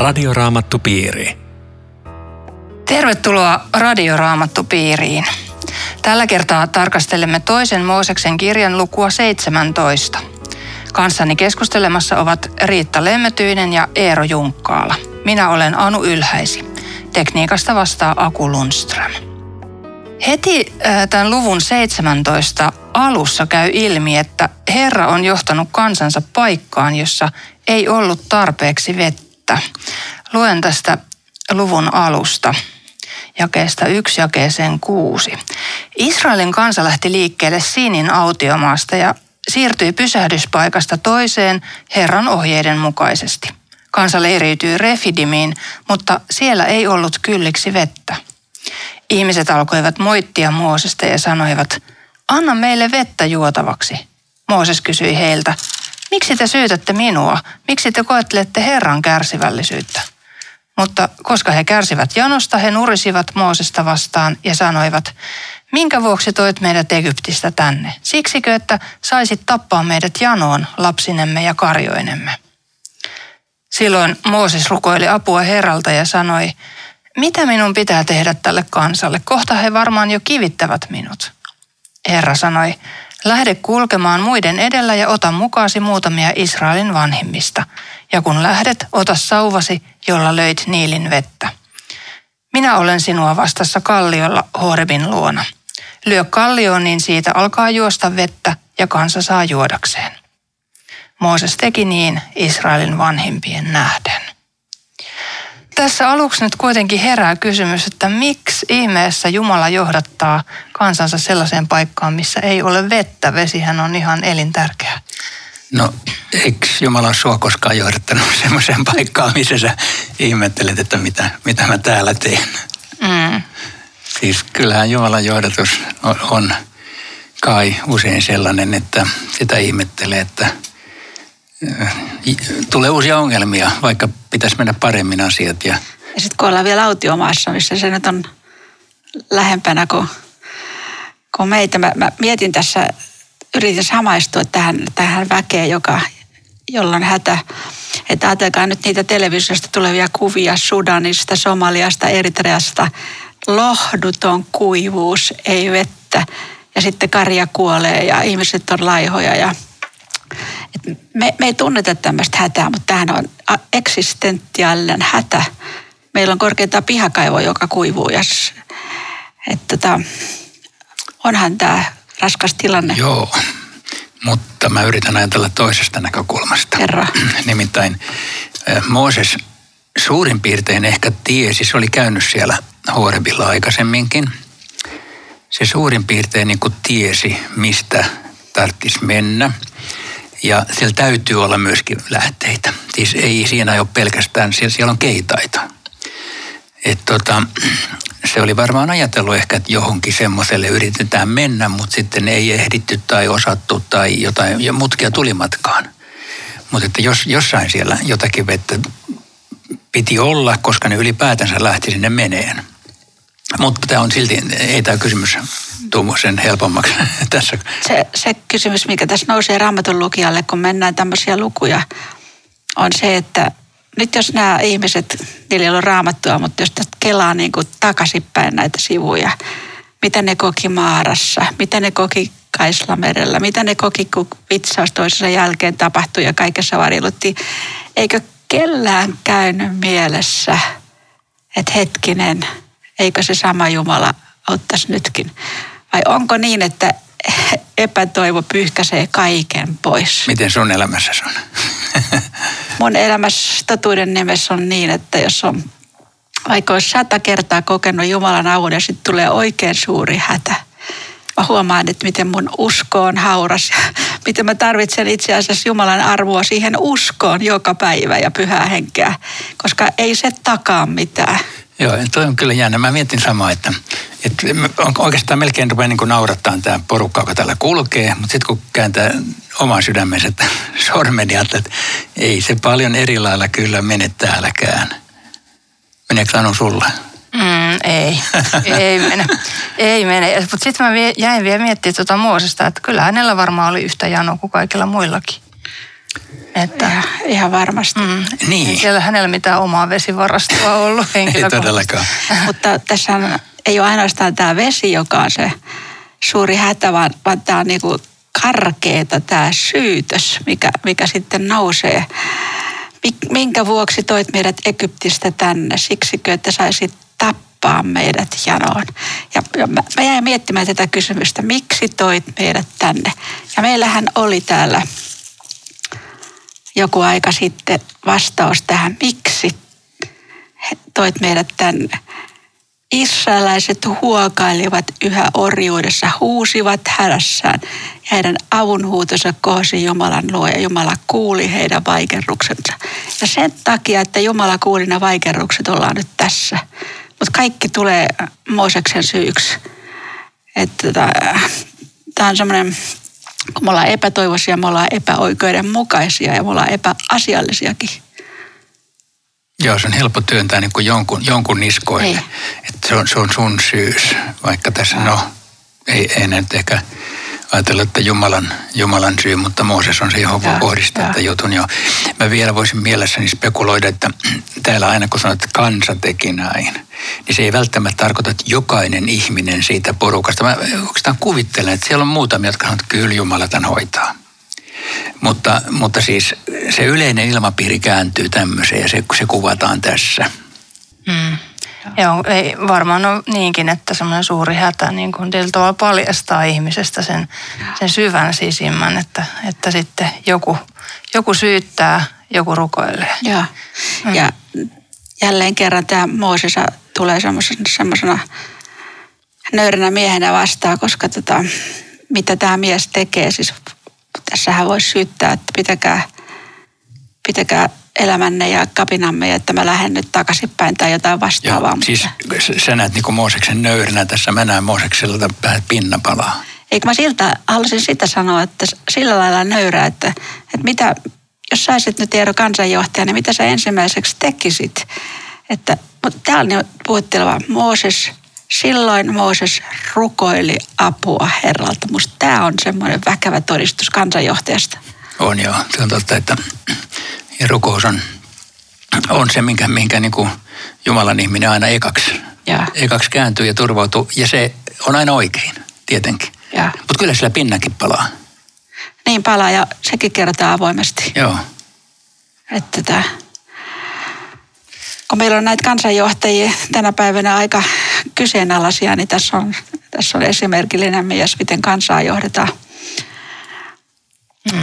Radioraamattupiiri. Tervetuloa Radioraamattupiiriin. Tällä kertaa tarkastelemme toisen Mooseksen kirjan lukua 17. Kanssani keskustelemassa ovat Riitta Lemmetyinen ja Eero Junkkaala. Minä olen Anu Ylhäisi. Tekniikasta vastaa Aku Lundström. Heti äh, tämän luvun 17 alussa käy ilmi, että Herra on johtanut kansansa paikkaan, jossa ei ollut tarpeeksi vettä. Luen tästä luvun alusta jakeesta yksi jakeeseen kuusi. Israelin kansa lähti liikkeelle Siinin autiomaasta ja siirtyi pysähdyspaikasta toiseen Herran ohjeiden mukaisesti. Kansa leiriytyi Refidimiin, mutta siellä ei ollut kylliksi vettä. Ihmiset alkoivat moittia Moosesta ja sanoivat, anna meille vettä juotavaksi. Mooses kysyi heiltä, miksi te syytätte minua? Miksi te koettelette Herran kärsivällisyyttä? Mutta koska he kärsivät janosta, he nurisivat Moosesta vastaan ja sanoivat, minkä vuoksi toit meidät Egyptistä tänne? Siksikö, että saisit tappaa meidät janoon, lapsinemme ja karjoinemme? Silloin Mooses rukoili apua Herralta ja sanoi, mitä minun pitää tehdä tälle kansalle? Kohta he varmaan jo kivittävät minut. Herra sanoi, lähde kulkemaan muiden edellä ja ota mukaasi muutamia Israelin vanhimmista. Ja kun lähdet, ota sauvasi, jolla löit niilin vettä. Minä olen sinua vastassa kalliolla Horebin luona. Lyö kallioon, niin siitä alkaa juosta vettä ja kansa saa juodakseen. Mooses teki niin Israelin vanhimpien nähden. Tässä aluksi nyt kuitenkin herää kysymys, että miksi ihmeessä Jumala johdattaa kansansa sellaiseen paikkaan, missä ei ole vettä. Vesihän on ihan elintärkeä. No, eikö Jumala sua koskaan johdattanut semmoiseen paikkaan, missä sä ihmettelet, että mitä, mitä mä täällä teen? Mm. Siis kyllähän Jumalan johdatus on, on kai usein sellainen, että sitä ihmettelee, että tulee uusia ongelmia, vaikka pitäisi mennä paremmin asiat. Ja, ja sitten kun ollaan vielä autiomaassa, missä se nyt on lähempänä kuin, kuin meitä. Mä, mä mietin tässä, yritin samaistua tähän, tähän väkeen, joka, jolla on hätä. Että ajatelkaa nyt niitä televisiosta tulevia kuvia Sudanista, Somaliasta, Eritreasta. Lohduton kuivuus, ei vettä. Ja sitten karja kuolee ja ihmiset on laihoja ja et me, me ei tunneta tämmöistä hätää, mutta tämähän on eksistentiaalinen hätä. Meillä on korkeintaan pihakaivo, joka kuivuu. Ja, että tota, onhan tämä raskas tilanne. Joo, mutta mä yritän ajatella toisesta näkökulmasta. Herra. Nimittäin Mooses suurin piirtein ehkä tiesi, se oli käynyt siellä Horebilla aikaisemminkin. Se suurin piirtein niin kuin tiesi, mistä tarvitsisi mennä. Ja siellä täytyy olla myöskin lähteitä. Siis ei siinä ole pelkästään, siellä, siellä on keitaita. Et tota, se oli varmaan ajatellut ehkä, että johonkin semmoiselle yritetään mennä, mutta sitten ei ehditty tai osattu tai jotain, ja mutkia tuli matkaan. Mutta että jos, jossain siellä jotakin vettä piti olla, koska ne ylipäätänsä lähti sinne meneen. Mutta tämä on silti, ei tämä kysymys tuu sen helpommaksi tässä. Se, se kysymys, mikä tässä nousee raamatun lukijalle, kun mennään tämmöisiä lukuja, on se, että nyt jos nämä ihmiset, niillä ei ole raamattua, mutta jos kelaa niin kuin takaisinpäin näitä sivuja, mitä ne koki Maarassa, mitä ne koki Kaislamerellä, mitä ne koki, kun vitsaus toisensa jälkeen tapahtui ja kaikessa varjeluttiin. Eikö kellään käynyt mielessä, että hetkinen, eikö se sama Jumala ottaisi nytkin? Vai onko niin, että epätoivo pyyhkäisee kaiken pois? Miten sun elämässä on? Mun elämässä totuuden nimessä on niin, että jos on vaikka olisi sata kertaa kokenut Jumalan avun ja sitten tulee oikein suuri hätä. Mä huomaan, että miten mun usko on hauras ja miten mä tarvitsen itse asiassa Jumalan arvoa siihen uskoon joka päivä ja pyhää henkeä, koska ei se takaa mitään. Joo, toi on kyllä jännä. Mä mietin samaa, että, että oikeastaan melkein rupeaa niin naurattaa tämä porukka, joka täällä kulkee, mutta sitten kun kääntää oman sydämensä sormen, että ei se paljon eri lailla kyllä mene täälläkään. Meneekö Anu sulla? Mm, ei, ei mene. ei mene. Mutta sitten mä jäin vielä miettimään tuota Moosesta, että kyllä hänellä varmaan oli yhtä janoa kuin kaikilla muillakin. Että, Ihan, varmasti. mm, Niin. Ei siellä hänellä mitään omaa vesivarastoa ollut Ei todellakaan. Mutta tässä ei ole ainoastaan tämä vesi, joka on se suuri hätä, vaan, vaan tämä on niinku karkeeta tämä syytös, mikä, mikä sitten nousee. Mik- Minkä vuoksi toit meidät Egyptistä tänne? Siksikö, että saisit tappaa meidät janoon? Ja, ja mä, mä jäin miettimään tätä kysymystä, miksi toit meidät tänne? Ja meillähän oli täällä joku aika sitten vastaus tähän, miksi toit meidät tänne. Israelaiset huokailivat yhä orjuudessa, huusivat hädässään. Ja heidän avunhuutonsa kohosi Jumalan luo ja Jumala kuuli heidän vaikerruksensa. Ja sen takia, että Jumala kuuli ne vaikerrukset, ollaan nyt tässä. Mutta kaikki tulee Mooseksen syyksi. Tämä on semmoinen, me ollaan epätoivoisia, me ollaan epäoikeudenmukaisia ja me ollaan epäasiallisiakin. Joo, se on helppo työntää niin kuin jonkun, jonkun niskoille. Niin. Että se, on, se on sun syys, vaikka tässä no, ei, ei nyt ehkä ajatella, että Jumalan, Jumalan syy, mutta Mooses on se, johon voi kohdistaa että jutun. Jo. Mä vielä voisin mielessäni spekuloida, että täällä aina kun sanot, että kansa teki näin, niin se ei välttämättä tarkoita, että jokainen ihminen siitä porukasta. Mä oikeastaan kuvittelen, että siellä on muutamia, jotka sanoo, että kyllä Jumala tämän hoitaa. Mutta, mutta siis se yleinen ilmapiiri kääntyy tämmöiseen ja se, se kuvataan tässä. Mm. Joo, ei varmaan ole niinkin, että semmoinen suuri hätä niin kuin tavalla paljastaa ihmisestä sen, sen syvän sisimmän, että, että sitten joku, joku syyttää, joku rukoilee. Joo. Mm. Ja jälleen kerran tämä Mooses tulee semmoisena nöyränä miehenä vastaan, koska tota, mitä tämä mies tekee, siis tässähän voisi syyttää, että pitäkää, pitäkää elämänne ja kapinamme, että mä lähden nyt takaisinpäin tai jotain vastaavaa. Joo, siis sä- näet niin Mooseksen nöyränä tässä, mä näen Moosekselta vähän pinna palaa. Eikö mä siltä, halusin sitä sanoa, että sillä lailla nöyrä, että, että mitä, jos saisit nyt Eero kansanjohtaja, niin mitä sä ensimmäiseksi tekisit? Että, mutta tämä on puhutteleva. Mooses, silloin Mooses rukoili apua Herralta. Musta tämä on semmoinen väkevä todistus kansanjohtajasta. On joo, se on totta, että ja rukous on, on se, minkä, minkä niin kuin Jumalan ihminen aina ekaksi, Ja, ekaksi kääntyy ja turvautuu. Ja se on aina oikein, tietenkin. ja Mutta kyllä sillä pinnankin palaa. niin palaa ja sekin kerrotaan avoimesti. Joo. Että tämä, kun meillä on näitä kansanjohtajia tänä päivänä aika kyseenalaisia, niin tässä on, tässä on esimerkillinen mies, miten kansaa johdetaan.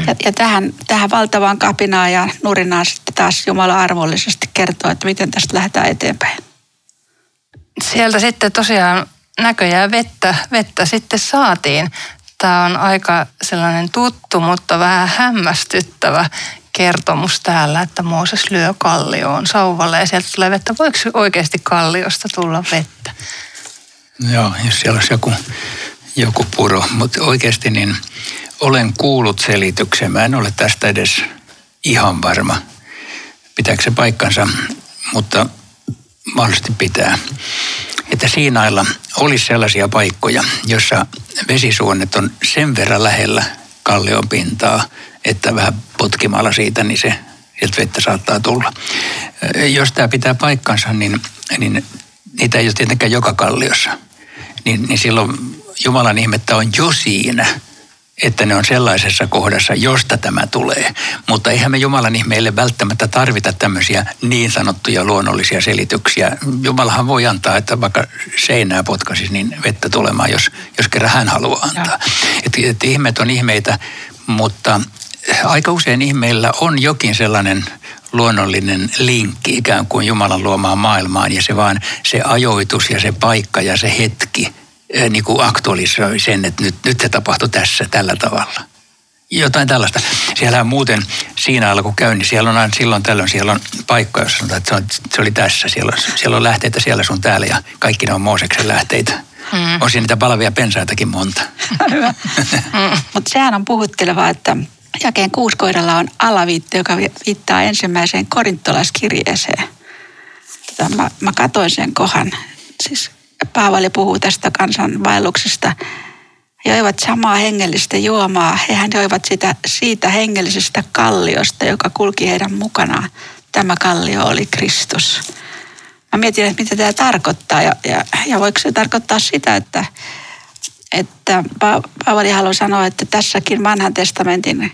Ja, ja tähän, tähän valtavaan kapinaan ja nurinaan sitten taas Jumala armollisesti kertoo, että miten tästä lähdetään eteenpäin. Sieltä sitten tosiaan näköjään vettä, vettä sitten saatiin. Tämä on aika sellainen tuttu, mutta vähän hämmästyttävä kertomus täällä, että Mooses lyö kallioon sauvalle ja sieltä tulee vettä. Voiko oikeasti kalliosta tulla vettä? Joo, jos siellä olisi joku, joku puro. Mutta oikeasti niin olen kuullut selityksen. Mä en ole tästä edes ihan varma, pitääkö se paikkansa, mutta mahdollisesti pitää. Että Siinailla olisi sellaisia paikkoja, jossa vesisuonet on sen verran lähellä kallion pintaa, että vähän potkimalla siitä, niin se sieltä vettä saattaa tulla. Jos tämä pitää paikkansa, niin, niin niitä ei ole tietenkään joka kalliossa. Niin, niin silloin Jumalan ihmettä on jo siinä, että ne on sellaisessa kohdassa, josta tämä tulee. Mutta eihän me Jumalan ihmeille välttämättä tarvita tämmöisiä niin sanottuja luonnollisia selityksiä. Jumalahan voi antaa, että vaikka seinää potkaisisi, niin vettä tulemaan, jos, jos kerran hän haluaa antaa. Et, et ihmeet on ihmeitä, mutta aika usein ihmeillä on jokin sellainen luonnollinen linkki ikään kuin Jumalan luomaan maailmaan ja se vaan se ajoitus ja se paikka ja se hetki niin kuin aktualisoi sen, että nyt, nyt se tapahtui tässä tällä tavalla. Jotain tällaista. Siellä muuten siinä alla kun käy, niin siellä on aina silloin tällöin, siellä on paikka, jossa sanotaan, että se, on, se oli tässä. Siellä on, siellä on lähteitä siellä sun täällä ja kaikki ne on Mooseksen lähteitä. Mm. On siinä niitä palavia pensaitakin monta. Mutta sehän on puhuttelevaa, että jakeen kuusi kohdalla on alaviitti, joka vi- viittaa ensimmäiseen korintolaiskirjeeseen. Tota, mä, mä katoin sen kohan. Siis Paavali puhuu tästä kansanvaelluksesta joivat samaa hengellistä juomaa. Hehän joivat sitä, siitä hengellisestä kalliosta, joka kulki heidän mukanaan. Tämä kallio oli Kristus. Mä mietin, että mitä tämä tarkoittaa ja, ja, ja voiko se tarkoittaa sitä, että, että Paavali haluaa sanoa, että tässäkin vanhan testamentin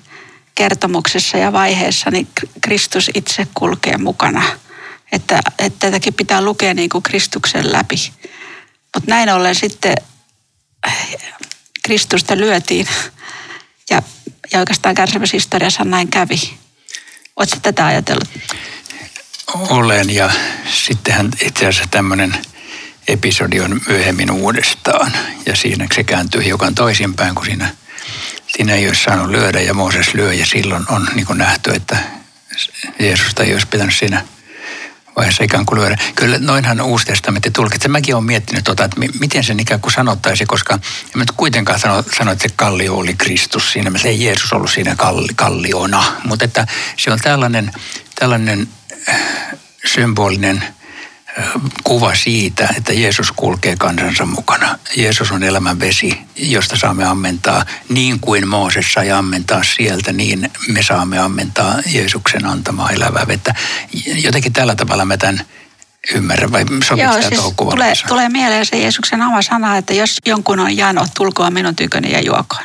kertomuksessa ja vaiheessa niin Kristus itse kulkee mukana. Että, että tätäkin pitää lukea niin kuin Kristuksen läpi. Mutta näin ollen sitten Kristusta lyötiin ja, ja oikeastaan kärsimyshistoriassa näin kävi. Oletko tätä ajatellut? Olen ja sittenhän itse asiassa tämmöinen episodi on myöhemmin uudestaan ja siinä se kääntyy hiukan toisinpäin, kun siinä, siinä ei olisi saanut lyödä ja Mooses lyö ja silloin on niin nähty, että Jeesusta ei olisi pitänyt siinä vaiheessa ikään kuin lyödä. Kyllä noinhan Uusi testamentti tulkitsee. Mäkin olen miettinyt tota, että miten sen ikään kuin sanottaisi, koska en nyt kuitenkaan sano, sano, että se kallio oli Kristus siinä. Se ei Jeesus ollut siinä kalli, kalliona, mutta että se on tällainen, tällainen äh, symbolinen – kuva siitä, että Jeesus kulkee kansansa mukana. Jeesus on elämän vesi, josta saamme ammentaa niin kuin Mooses sai ammentaa sieltä, niin me saamme ammentaa Jeesuksen antamaa elävää vettä. Jotenkin tällä tavalla mä tämän ymmärrän, vai Joo, siis tulee, tulee mieleen se Jeesuksen oma sana, että jos jonkun on jano, tulkoa minun tyköni ja juokoon.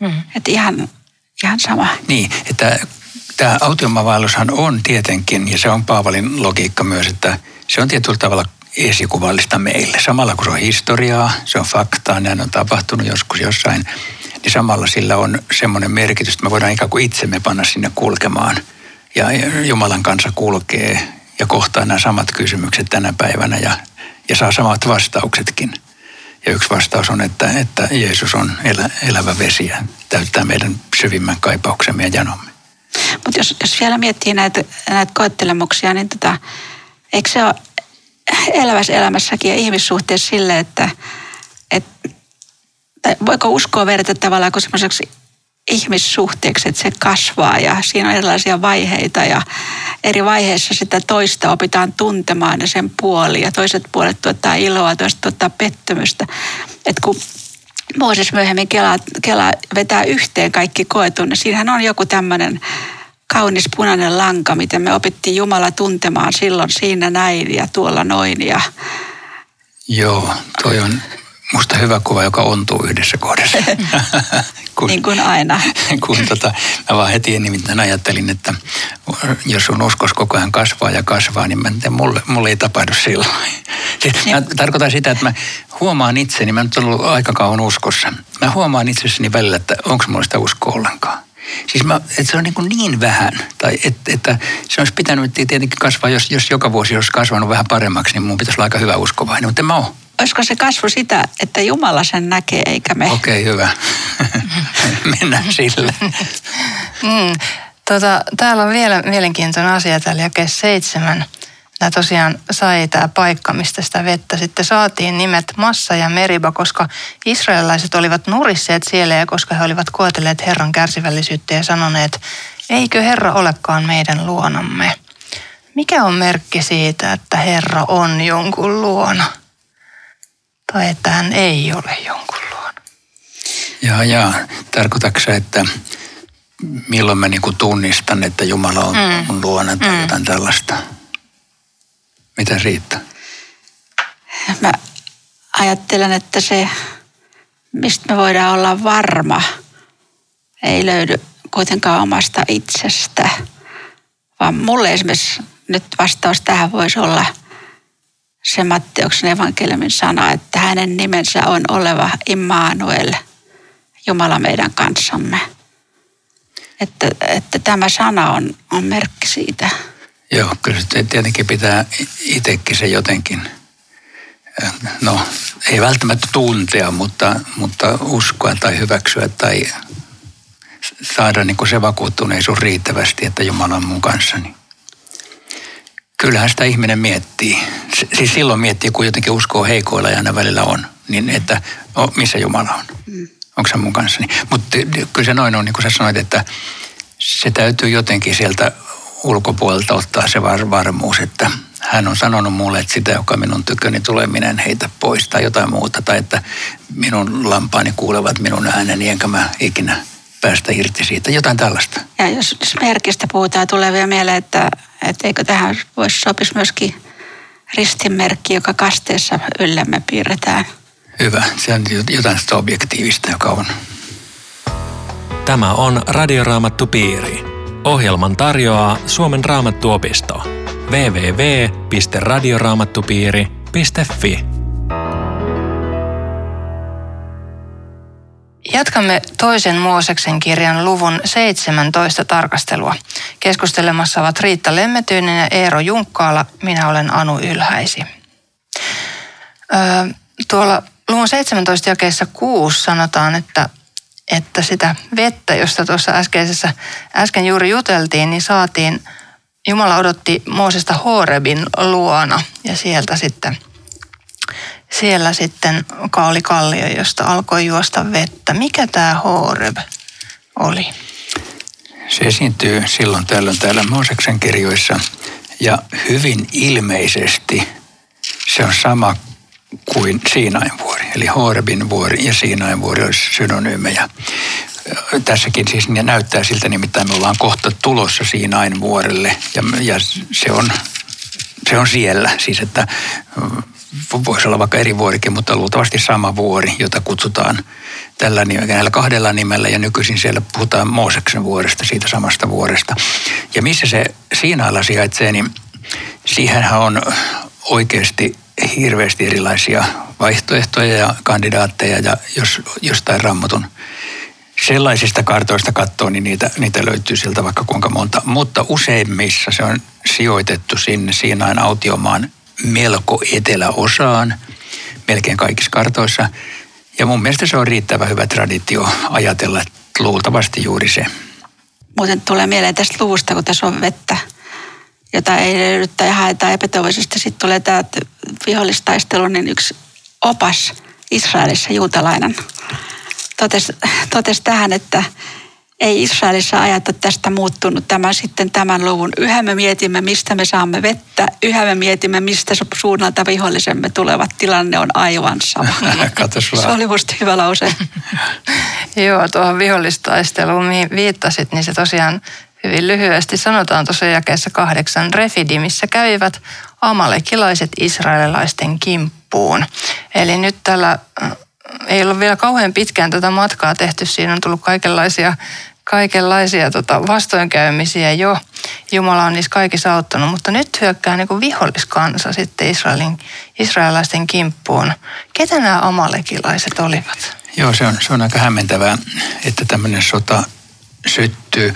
Mm. Että ihan, ihan sama. Niin, että tämä autiomavaellushan on tietenkin, ja se on Paavalin logiikka myös, että – se on tietyllä tavalla esikuvallista meille. Samalla kun se on historiaa, se on faktaa, näin on tapahtunut joskus jossain, niin samalla sillä on semmoinen merkitys, että me voidaan ikään kuin itsemme panna sinne kulkemaan. Ja Jumalan kanssa kulkee ja kohtaa nämä samat kysymykset tänä päivänä ja, ja saa samat vastauksetkin. Ja yksi vastaus on, että, että Jeesus on elä, elävä vesi ja täyttää meidän syvimmän kaipauksemme ja janomme. Mutta jos, jos vielä miettii näitä, näitä koettelemuksia, niin tota, Eikö se ole elävässä elämässäkin ja ihmissuhteessa sille, että, että voiko uskoa verrata tavallaan kuin semmoiseksi ihmissuhteeksi, että se kasvaa ja siinä on erilaisia vaiheita ja eri vaiheissa sitä toista opitaan tuntemaan ja sen puoli ja toiset puolet tuottaa iloa, toiset tuottaa pettymystä. Että kun Mooses myöhemmin Kela, Kela vetää yhteen kaikki koetun, niin siinähän on joku tämmöinen kaunis punainen lanka, miten me opittiin Jumala tuntemaan silloin siinä näin ja tuolla noin. Ja... Joo, toi on musta hyvä kuva, joka ontuu yhdessä kohdassa. kun, niin kuin aina. kun tota, mä vaan heti nimittäin ajattelin, että jos sun uskos koko ajan kasvaa ja kasvaa, niin mä en mulle, mulle ei tapahdu silloin. Siis mä tarkoitan sitä, että mä huomaan itseni, mä nyt ollut aika kauan uskossa. Mä huomaan itsessäni välillä, että onko mulla sitä uskoa ollenkaan. Siis mä, että se on niin, kuin niin vähän, tai et, että se olisi pitänyt tietenkin kasvaa, jos, jos joka vuosi olisi kasvanut vähän paremmaksi, niin mun pitäisi olla aika hyvä uskovainen, mutta en mä ole. Olisiko se kasvu sitä, että Jumala sen näkee eikä me? Okei, okay, hyvä. Mennään sille. mm, tota, täällä on vielä mielenkiintoinen asia täällä jakeessa seitsemän tämä tosiaan sai tämä paikka, mistä sitä vettä sitten saatiin nimet Massa ja Meriba, koska israelilaiset olivat nurisseet siellä ja koska he olivat koetelleet Herran kärsivällisyyttä ja sanoneet, eikö Herra olekaan meidän luonamme. Mikä on merkki siitä, että Herra on jonkun luona? Tai että hän ei ole jonkun luona? Jaa, jaa. Tarkoitatko että milloin mä niinku tunnistan, että Jumala on mm. mun luona tai mm. jotain tällaista? Mitä siitä? Mä ajattelen, että se, mistä me voidaan olla varma, ei löydy kuitenkaan omasta itsestä. Vaan mulle esimerkiksi nyt vastaus tähän voisi olla se Matteuksen evankeliumin sana, että hänen nimensä on oleva Immanuel, Jumala meidän kanssamme. Että, että tämä sana on, on merkki siitä. Joo, kyllä tietenkin pitää itsekin se jotenkin, no ei välttämättä tuntea, mutta, mutta uskoa tai hyväksyä tai saada niin kuin se vakuuttuneisuus riittävästi, että Jumala on mun kanssani. Kyllähän sitä ihminen miettii. Siis silloin miettii, kun jotenkin uskoo heikoilla ja aina välillä on, niin että oh, missä Jumala on? Onko se mun kanssani? Mutta kyllä se noin on, niin kuin sä sanoit, että se täytyy jotenkin sieltä ulkopuolelta ottaa se var, varmuus, että hän on sanonut mulle, että sitä, joka minun tyköni tulee, minä en heitä pois tai jotain muuta. Tai että minun lampaani kuulevat minun ääneni, enkä mä ikinä päästä irti siitä. Jotain tällaista. Ja jos, jos merkistä puhutaan, tulee vielä mieleen, että, että eikö tähän voisi sopisi myöskin ristinmerkki, joka kasteessa yllämme piirretään. Hyvä. Se on jotain sitä objektiivista, joka on. Tämä on Radioraamattu Piiri. Ohjelman tarjoaa Suomen raamattuopisto. www.radioraamattupiiri.fi Jatkamme toisen Mooseksen kirjan luvun 17 tarkastelua. Keskustelemassa ovat Riitta Lemmetyinen ja Eero Junkkaala. Minä olen Anu Ylhäisi. Öö, tuolla luvun 17 jakeessa 6 sanotaan, että, että sitä vettä, josta tuossa äskeisessä, äsken juuri juteltiin, niin saatiin, Jumala odotti Moosesta Horebin luona ja sieltä sitten – siellä sitten oli kallio, josta alkoi juosta vettä. Mikä tämä Horeb oli? Se esiintyy silloin tällöin täällä Mooseksen kirjoissa ja hyvin ilmeisesti se on sama kuin Siinain. Eli Horebin vuori ja Siinain vuori olisi synonyymejä. Tässäkin siis ne näyttää siltä, nimittäin me ollaan kohta tulossa Siinain vuorelle ja, ja se, on, se on siellä. Siis että voisi olla vaikka eri vuorikin, mutta luultavasti sama vuori, jota kutsutaan tällä näillä kahdella nimellä ja nykyisin siellä puhutaan Mooseksen vuoresta, siitä samasta vuoresta. Ja missä se Siinailla sijaitsee, niin siihenhän on oikeasti hirveästi erilaisia vaihtoehtoja ja kandidaatteja ja jos jostain rammatun sellaisista kartoista katsoo, niin niitä, niitä löytyy sieltä vaikka kuinka monta. Mutta useimmissa se on sijoitettu sinne Siinain autiomaan melko eteläosaan, melkein kaikissa kartoissa. Ja mun mielestä se on riittävä hyvä traditio ajatella, että luultavasti juuri se. Muuten tulee mieleen tästä luvusta, kun tässä on vettä, jota ei löydytä ja haetaan epätoivoisesti. Sitten tulee tämä vihollistaistelu, niin yksi opas Israelissa juutalainen totesi, totesi tähän, että ei Israelissa ajata tästä muuttunut tämä sitten tämän luvun. Yhä me mietimme, mistä me saamme vettä. Yhä me mietimme, mistä suunnalta vihollisemme tulevat. Tilanne on aivan sama. Se oli musta hyvä lause. Joo, tuohon vihollistaisteluun mihin viittasit, niin se tosiaan hyvin lyhyesti sanotaan tuossa jakeessa kahdeksan refidi, missä kävivät amalekilaiset israelilaisten kimppuun. Eli nyt tällä äh, ei ole vielä kauhean pitkään tätä matkaa tehty. Siinä on tullut kaikenlaisia kaikenlaisia tota, vastoinkäymisiä jo. Jumala on niissä kaikissa auttanut, mutta nyt hyökkää niin kuin viholliskansa sitten Israelin, israelaisten kimppuun. Ketä nämä amalekilaiset olivat? Joo, se on, se on aika hämmentävää, että tämmöinen sota syttyy.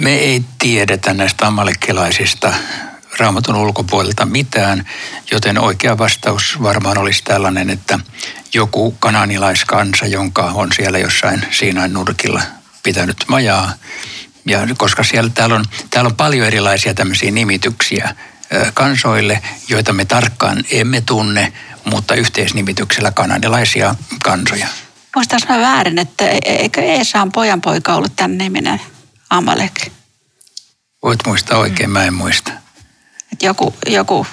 Me ei tiedetä näistä amalekilaisista raamatun ulkopuolelta mitään, joten oikea vastaus varmaan olisi tällainen, että joku kananilaiskansa, jonka on siellä jossain Siinain nurkilla pitänyt majaa. Ja koska siellä, täällä, on, täällä on paljon erilaisia tämmöisiä nimityksiä kansoille, joita me tarkkaan emme tunne, mutta yhteisnimityksellä kanadilaisia kansoja. Muistaisi mä väärin, että e- eikö Eesaan pojanpoika ollut tämän niminen Amalek? Voit muistaa oikein, mä en muista. Et joku, joku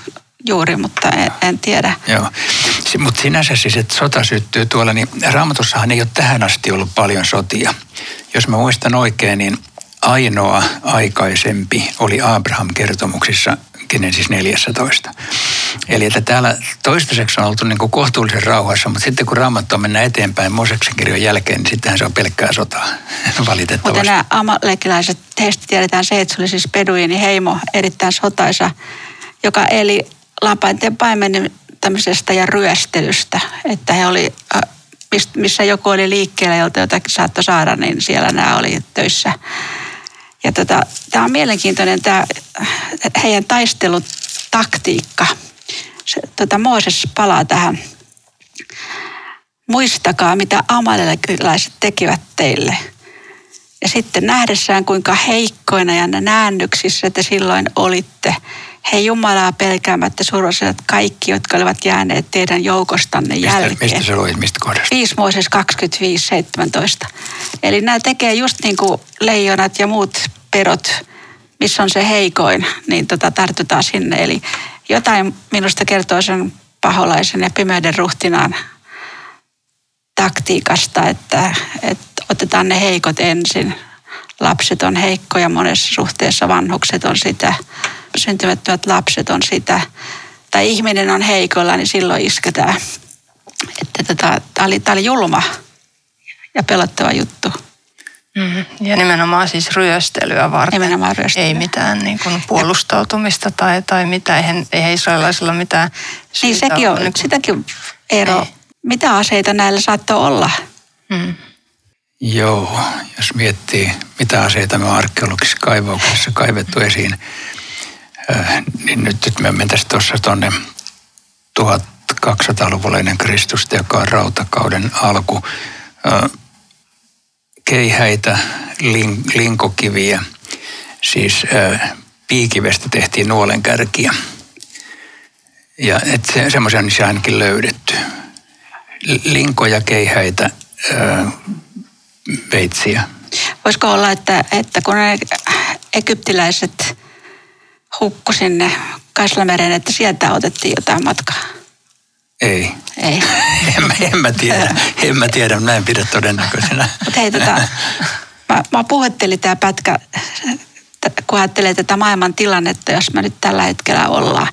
juuri, mutta en, en tiedä. Joo, mutta sinänsä siis, että sota syttyy tuolla, niin raamatussahan ei ole tähän asti ollut paljon sotia. Jos mä muistan oikein, niin ainoa aikaisempi oli Abraham-kertomuksissa Genesis 14. Eli että täällä toistaiseksi on oltu niin kuin kohtuullisen rauhassa, mutta sitten kun raamattua mennään eteenpäin Moseksen kirjan jälkeen, niin sittenhän se on pelkkää sotaa, valitettavasti. Mutta nämä amalekilaiset, heistä tiedetään se, että se oli siis Beduini heimo, erittäin sotaisa, joka eli lapainten paimentämisestä ja ryöstelystä, että he oli missä joku oli liikkeellä, jolta jotakin saattoi saada, niin siellä nämä oli töissä. Ja tota, tämä on mielenkiintoinen tämä heidän taistelutaktiikka. Se, tota, Mooses palaa tähän. Muistakaa, mitä amalekilaiset tekivät teille. Ja sitten nähdessään, kuinka heikkoina ja näännyksissä te silloin olitte – he Jumalaa pelkäämättä survasivat kaikki, jotka olivat jääneet teidän joukostanne mistä, jälkeen. Mistä se luit, mistä kohdasta? 5 Mooses 25, 17. Eli nämä tekee just niin kuin leijonat ja muut perot, missä on se heikoin, niin tota, tartutaan sinne. Eli jotain minusta kertoo sen paholaisen ja pimeyden ruhtinaan taktiikasta, että, että otetaan ne heikot ensin. Lapset on heikkoja monessa suhteessa, vanhukset on sitä, syntymättömät lapset on sitä. Tai ihminen on heikolla, niin silloin isketään. Että tota, tämä oli, oli julma ja pelottava juttu. Mm. Ja nimenomaan siis ryöstelyä varten. Nimenomaan ryöstelyä. Ei mitään niin kuin puolustautumista tai, tai mitään. Eihän, eihän israelaisilla mitään Niin sekin on, niin kuin, sitäkin ero. Ei. Mitä aseita näillä saattoi olla? mm. Joo, jos miettii, mitä aseita me on arkeologisissa kaivauksissa kaivettu esiin, äh, niin nyt, nyt me mentäisiin tuossa tuonne 1200-luvulle ennen Kristusta, joka on rautakauden alku. Keihäitä, lin, linkokiviä, siis piikivestä tehtiin nuolenkärkiä. Ja se, semmoisia on niissä ainakin löydetty. Linkoja, keihäitä, veitsiä. Voisiko olla, että, että kun ne egyptiläiset hukku sinne Kaislameren, että sieltä otettiin jotain matkaa? Ei. Ei. En mä, en mä tiedä, en mä tiedä, mä en pidä todennäköisenä. Mutta hei, tota, mä, mä puhuttelin tämä pätkä, kun ajattelee tätä maailman tilannetta, jos me nyt tällä hetkellä ollaan.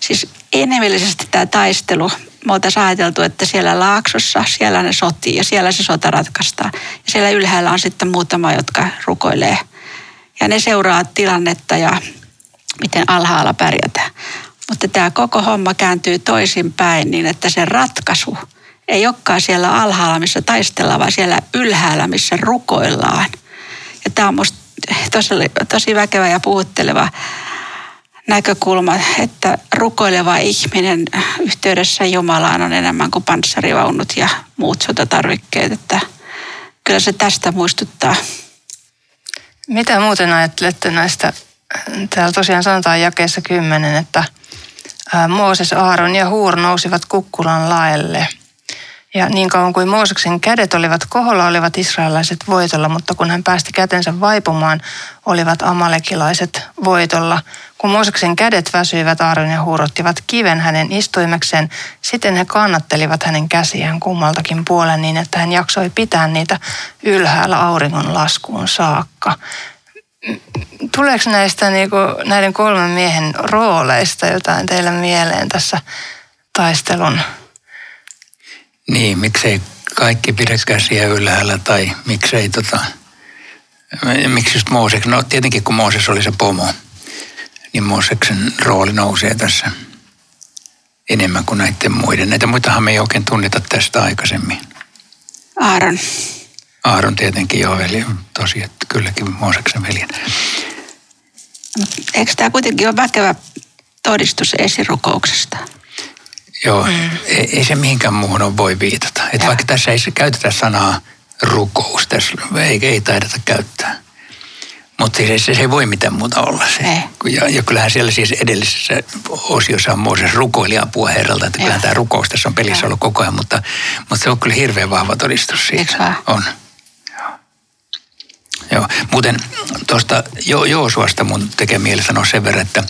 Siis inhimillisesti tämä taistelu, me oltaisiin ajateltu, että siellä laaksossa, siellä ne sotii ja siellä se sota ratkaistaan. Ja siellä ylhäällä on sitten muutama, jotka rukoilee. Ja ne seuraa tilannetta ja miten alhaalla pärjätään. Mutta tämä koko homma kääntyy toisinpäin niin, että se ratkaisu ei olekaan siellä alhaalla, missä taistellaan, vaan siellä ylhäällä, missä rukoillaan. Ja tämä on musta tosi, tosi väkevä ja puhutteleva näkökulma, että rukoileva ihminen yhteydessä Jumalaan on enemmän kuin panssarivaunut ja muut sotatarvikkeet. Että kyllä se tästä muistuttaa. Mitä muuten ajattelette näistä, täällä tosiaan sanotaan jakeessa 10, että Mooses, Aaron ja Huur nousivat kukkulan laelle. Ja niin kauan kuin Mooseksen kädet olivat koholla, olivat israelaiset voitolla, mutta kun hän päästi kätensä vaipumaan, olivat amalekilaiset voitolla. Kun Mooseksen kädet väsyivät, Aaron ja Huur ottivat kiven hänen istuimekseen, sitten he kannattelivat hänen käsiään kummaltakin puolen niin, että hän jaksoi pitää niitä ylhäällä auringon laskuun saakka. Tuleeko näistä niinku, näiden kolmen miehen rooleista jotain teille mieleen tässä taistelun? Niin, miksei kaikki pidä käsiä ylhäällä tai miksei tota, miksi just Mooses, no tietenkin kun Mooses oli se pomo, niin Mooseksen rooli nousee tässä enemmän kuin näiden muiden. Näitä muitahan me ei oikein tunneta tästä aikaisemmin. Aaron. Aaron tietenkin jo veli, tosi, että kylläkin Mooseksen veljen. Eikö tämä kuitenkin ole väkevä todistus esirukouksesta? Joo, mm. ei, ei se mihinkään muuhun ole voi viitata. Että vaikka tässä ei se käytetä sanaa rukous, tässä ei, ei taideta käyttää. Mutta siis se, se ei voi mitään muuta olla se. Ei. Ja, ja kyllähän siellä siis edellisessä osiossa on Mooses rukoili apua Herralta, että kyllähän tämä rukous tässä on pelissä Joo. ollut koko ajan, mutta, mutta se on kyllä hirveän vahva todistus siitä. On. Joo. Muuten tuosta jo, Joosuasta mun tekee mieli sanoa sen verran, että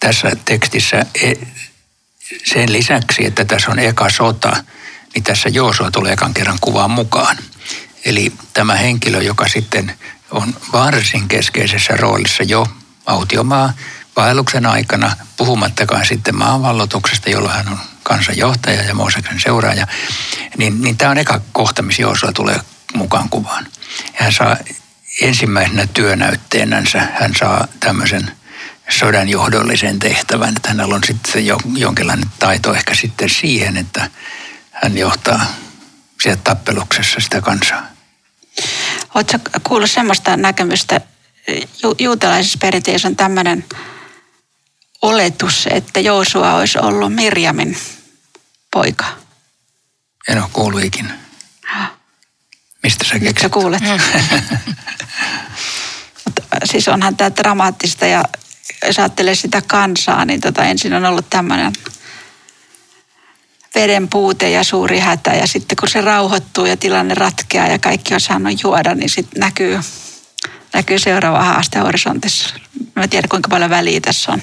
tässä tekstissä e, sen lisäksi, että tässä on eka sota, niin tässä Joosua tulee ekan kerran kuvaan mukaan. Eli tämä henkilö, joka sitten on varsin keskeisessä roolissa jo autiomaa vaelluksen aikana, puhumattakaan sitten maanvallotuksesta, jolloin hän on kansanjohtaja ja Mooseksen seuraaja, niin, niin tämä on eka kohta, missä Joosua tulee mukaan kuvaan. Hän saa ensimmäisenä työnäytteenänsä, hän saa tämmöisen sodan johdollisen tehtävän, että hänellä on sitten jo, jonkinlainen taito ehkä sitten siihen, että hän johtaa sieltä tappeluksessa sitä kansaa. Oletko kuullut semmoista näkemystä, ju- juutalaisessa perinteessä on tämmöinen oletus, että Joosua olisi ollut Mirjamin poika. En ole kuullut ikinä. Mistä sä Nyt sä keksit? kuulet. Mutta siis onhan tämä dramaattista ja jos ajattelee sitä kansaa, niin tota, ensin on ollut tämmöinen veden puute ja suuri hätä ja sitten kun se rauhoittuu ja tilanne ratkeaa ja kaikki on saanut juoda, niin sitten näkyy, näkyy seuraava haaste horisontissa. Mä en tiedä kuinka paljon väliä tässä on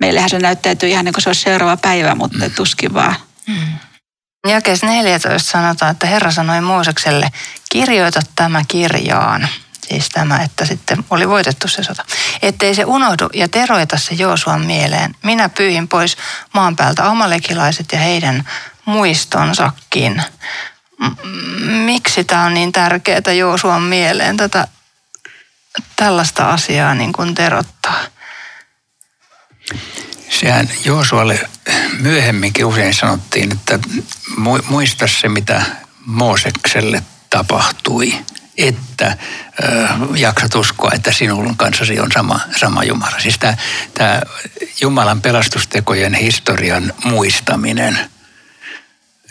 meillähän se näyttäytyy ihan niin kuin se olisi seuraava päivä, mutta mm. tuskin vaan. Mm. Jakes 14 sanotaan, että Herra sanoi Moosekselle, kirjoita tämä kirjaan. Siis tämä, että sitten oli voitettu se sota. Ettei se unohdu ja teroita se Joosuan mieleen. Minä pyyhin pois maan päältä omalekilaiset ja heidän muistonsakin. Miksi tämä on niin tärkeää Joosuan mieleen tätä tällaista asiaa niin kuin terottaa? Sehän Joosualle myöhemminkin usein sanottiin, että muista se, mitä Moosekselle tapahtui, että jaksat uskoa, että sinun kanssasi on sama, sama Jumala. Siis tämä, tämä Jumalan pelastustekojen historian muistaminen,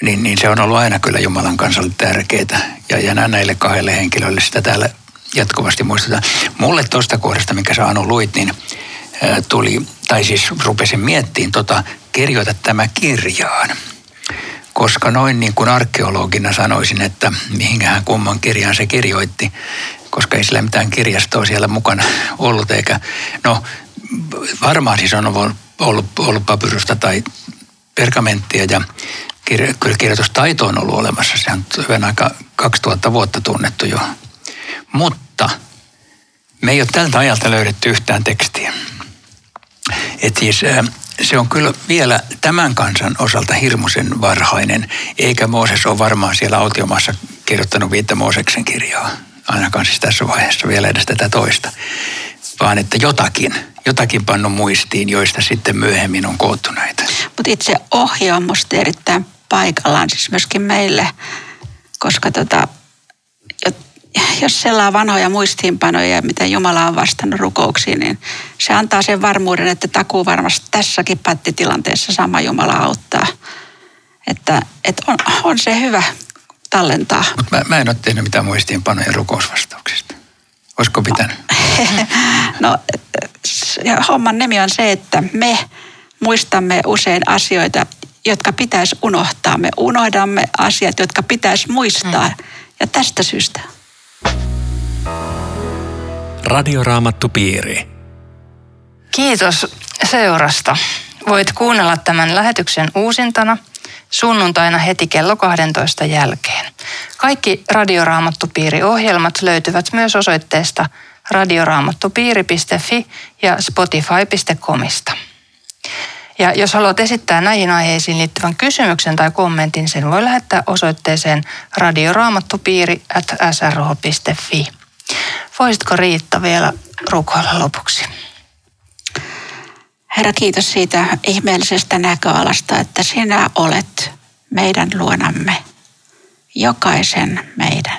niin, niin se on ollut aina kyllä Jumalan kansalle tärkeää. Ja, ja näille kahdelle henkilölle sitä täällä jatkuvasti muistetaan. Mulle tuosta kohdasta, mikä sä Anu luit, niin tuli, tai siis rupesin miettimään tota, kirjoita tämä kirjaan. Koska noin niin kuin arkeologina sanoisin, että mihinkähän kumman kirjaan se kirjoitti, koska ei sillä mitään kirjastoa siellä mukana ollut, eikä, no varmaan siis on ollut, ollut papyrusta tai pergamenttia ja kyllä kirjoitustaito on ollut olemassa. Se on hyvän aika 2000 vuotta tunnettu jo. Mutta me ei ole tältä ajalta löydetty yhtään tekstiä. Et siis, se on kyllä vielä tämän kansan osalta hirmuisen varhainen, eikä Mooses ole varmaan siellä autiomassa kirjoittanut viittä Mooseksen kirjaa, ainakaan siis tässä vaiheessa vielä edes tätä toista, vaan että jotakin, jotakin pannut muistiin, joista sitten myöhemmin on koottu näitä. Mutta itse musta erittäin paikallaan, siis myöskin meille, koska tota, jos selaa vanhoja muistiinpanoja, mitä Jumala on vastannut rukouksiin, niin se antaa sen varmuuden, että takuu varmasti tässäkin pattitilanteessa sama Jumala auttaa. Että, että on, on se hyvä tallentaa. Mutta mä, mä en ole tehnyt mitään muistiinpanoja rukousvastauksista. Olisiko pitänyt? no, ja homman nimi on se, että me muistamme usein asioita, jotka pitäisi unohtaa. Me unohdamme asiat, jotka pitäisi muistaa. Mm. Ja tästä syystä Radioraamattupiiri. Kiitos seurasta. Voit kuunnella tämän lähetyksen uusintana sunnuntaina heti kello 12 jälkeen. Kaikki Radioraamattupiiri-ohjelmat löytyvät myös osoitteesta radioraamattupiiri.fi ja spotify.comista. Ja jos haluat esittää näihin aiheisiin liittyvän kysymyksen tai kommentin, sen voi lähettää osoitteeseen radioraamattupiiri at srh.fi. Voisitko Riitta vielä rukoilla lopuksi? Herra, kiitos siitä ihmeellisestä näköalasta, että sinä olet meidän luonamme, jokaisen meidän.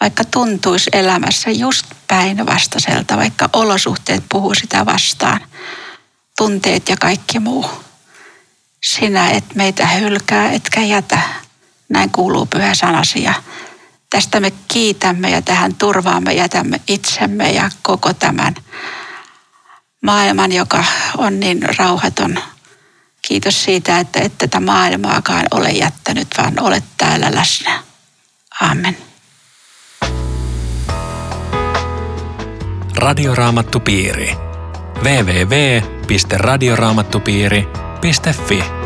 Vaikka tuntuisi elämässä just päinvastaiselta, vaikka olosuhteet puhuu sitä vastaan, tunteet ja kaikki muu. Sinä et meitä hylkää, etkä jätä. Näin kuuluu pyhä sanasi ja Tästä me kiitämme ja tähän turvaamme jätämme itsemme ja koko tämän maailman, joka on niin rauhaton. Kiitos siitä, että et tätä maailmaakaan ole jättänyt, vaan olet täällä läsnä. Amen. Radioraamattupiiri. www.radioraamattupiiri.fi